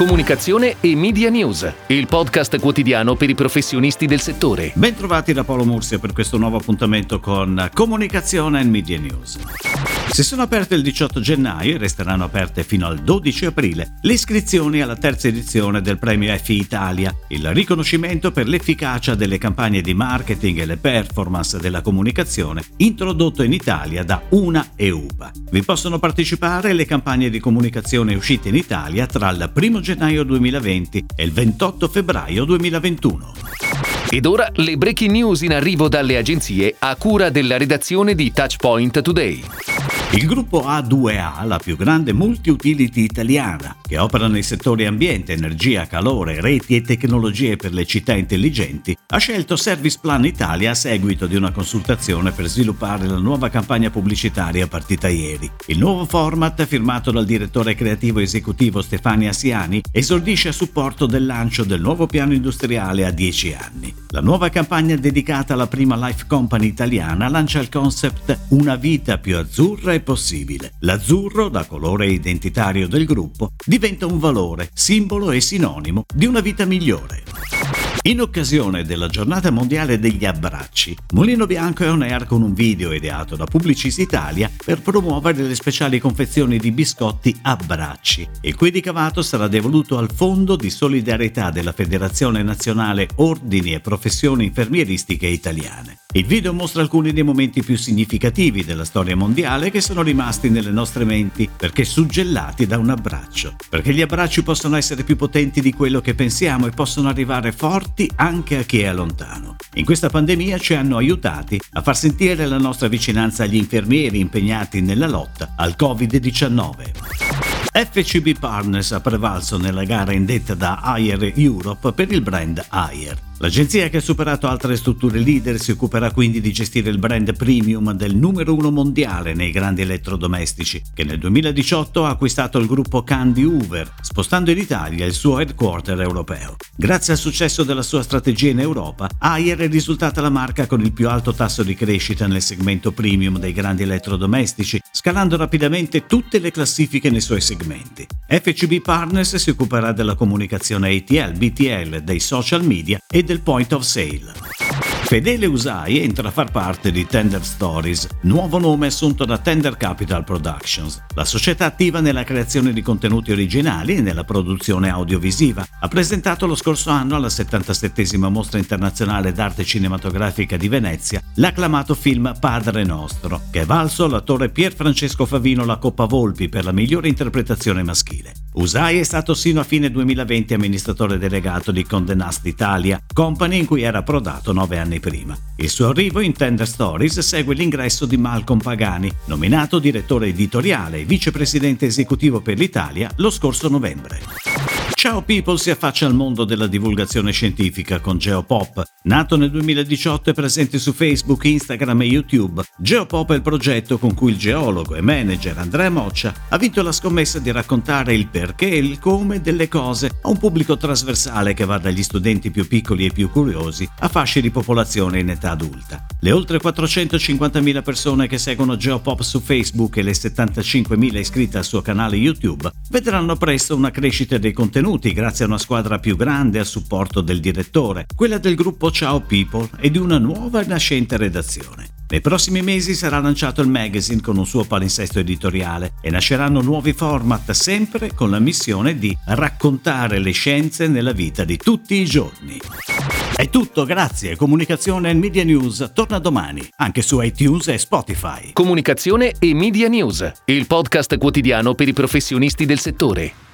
Comunicazione e Media News, il podcast quotidiano per i professionisti del settore. Bentrovati da Paolo Mursia per questo nuovo appuntamento con Comunicazione e Media News. Si sono aperte il 18 gennaio e resteranno aperte fino al 12 aprile le iscrizioni alla terza edizione del premio FI Italia, il riconoscimento per l'efficacia delle campagne di marketing e le performance della comunicazione introdotto in Italia da Una e UPA. Vi possono partecipare le campagne di comunicazione uscite in Italia tra il 1 gennaio 2020 e il 28 febbraio 2021. Ed ora le breaking news in arrivo dalle agenzie a cura della redazione di Touchpoint Today. Il gruppo A2A, la più grande multi-utility italiana, che opera nei settori ambiente, energia, calore, reti e tecnologie per le città intelligenti, ha scelto Service Plan Italia a seguito di una consultazione per sviluppare la nuova campagna pubblicitaria partita ieri. Il nuovo format, firmato dal direttore creativo esecutivo Stefania Siani, esordisce a supporto del lancio del nuovo piano industriale a 10 anni. La nuova campagna dedicata alla prima life company italiana lancia il concept Una vita più azzurra e possibile. L'azzurro, da colore identitario del gruppo, diventa un valore, simbolo e sinonimo di una vita migliore. In occasione della giornata mondiale degli abbracci, Mulino Bianco è on air con un video ideato da Publicis Italia per promuovere le speciali confezioni di biscotti abbracci, il cui ricavato sarà devoluto al Fondo di solidarietà della Federazione Nazionale Ordini e Professioni Infermieristiche Italiane. Il video mostra alcuni dei momenti più significativi della storia mondiale che sono rimasti nelle nostre menti perché suggellati da un abbraccio. Perché gli abbracci possono essere più potenti di quello che pensiamo e possono arrivare forti anche a chi è lontano. In questa pandemia ci hanno aiutati a far sentire la nostra vicinanza agli infermieri impegnati nella lotta al Covid-19. FCB Partners ha prevalso nella gara indetta da Ayer Europe per il brand Ayer. L'agenzia che ha superato altre strutture leader si occuperà quindi di gestire il brand premium del numero uno mondiale nei grandi elettrodomestici, che nel 2018 ha acquistato il gruppo Candy Hoover, spostando in Italia il suo headquarter europeo. Grazie al successo della sua strategia in Europa, Ayer è risultata la marca con il più alto tasso di crescita nel segmento premium dei grandi elettrodomestici, scalando rapidamente tutte le classifiche nei suoi segmenti. FCB Partners si occuperà della comunicazione ATL, BTL, dei social media e del point of sale. Fedele Usai entra a far parte di Tender Stories, nuovo nome assunto da Tender Capital Productions, la società attiva nella creazione di contenuti originali e nella produzione audiovisiva. Ha presentato lo scorso anno alla 77 Mostra Internazionale d'Arte Cinematografica di Venezia l'acclamato film Padre Nostro, che è valso all'attore Pier Francesco Favino la Coppa Volpi per la migliore interpretazione maschile. Usai è stato sino a fine 2020 amministratore delegato di Conde Nast Italia, company in cui era approdato nove anni prima. Il suo arrivo in Tender Stories segue l'ingresso di Malcolm Pagani, nominato direttore editoriale e vicepresidente esecutivo per l'Italia lo scorso novembre. Ciao People si affaccia al mondo della divulgazione scientifica con Geopop. Nato nel 2018 e presente su Facebook, Instagram e YouTube, Geopop è il progetto con cui il geologo e manager Andrea Moccia ha vinto la scommessa di raccontare il perché e il come delle cose a un pubblico trasversale che va dagli studenti più piccoli e più curiosi a fasce di popolazione in età adulta. Le oltre 450.000 persone che seguono Geopop su Facebook e le 75.000 iscritte al suo canale YouTube vedranno presto una crescita dei contenuti grazie a una squadra più grande a supporto del direttore, quella del gruppo Ciao People e di una nuova e nascente redazione. Nei prossimi mesi sarà lanciato il magazine con un suo palinsesto editoriale e nasceranno nuovi format sempre con la missione di raccontare le scienze nella vita di tutti i giorni. È tutto, grazie. Comunicazione e Media News torna domani, anche su iTunes e Spotify. Comunicazione e Media News, il podcast quotidiano per i professionisti del settore.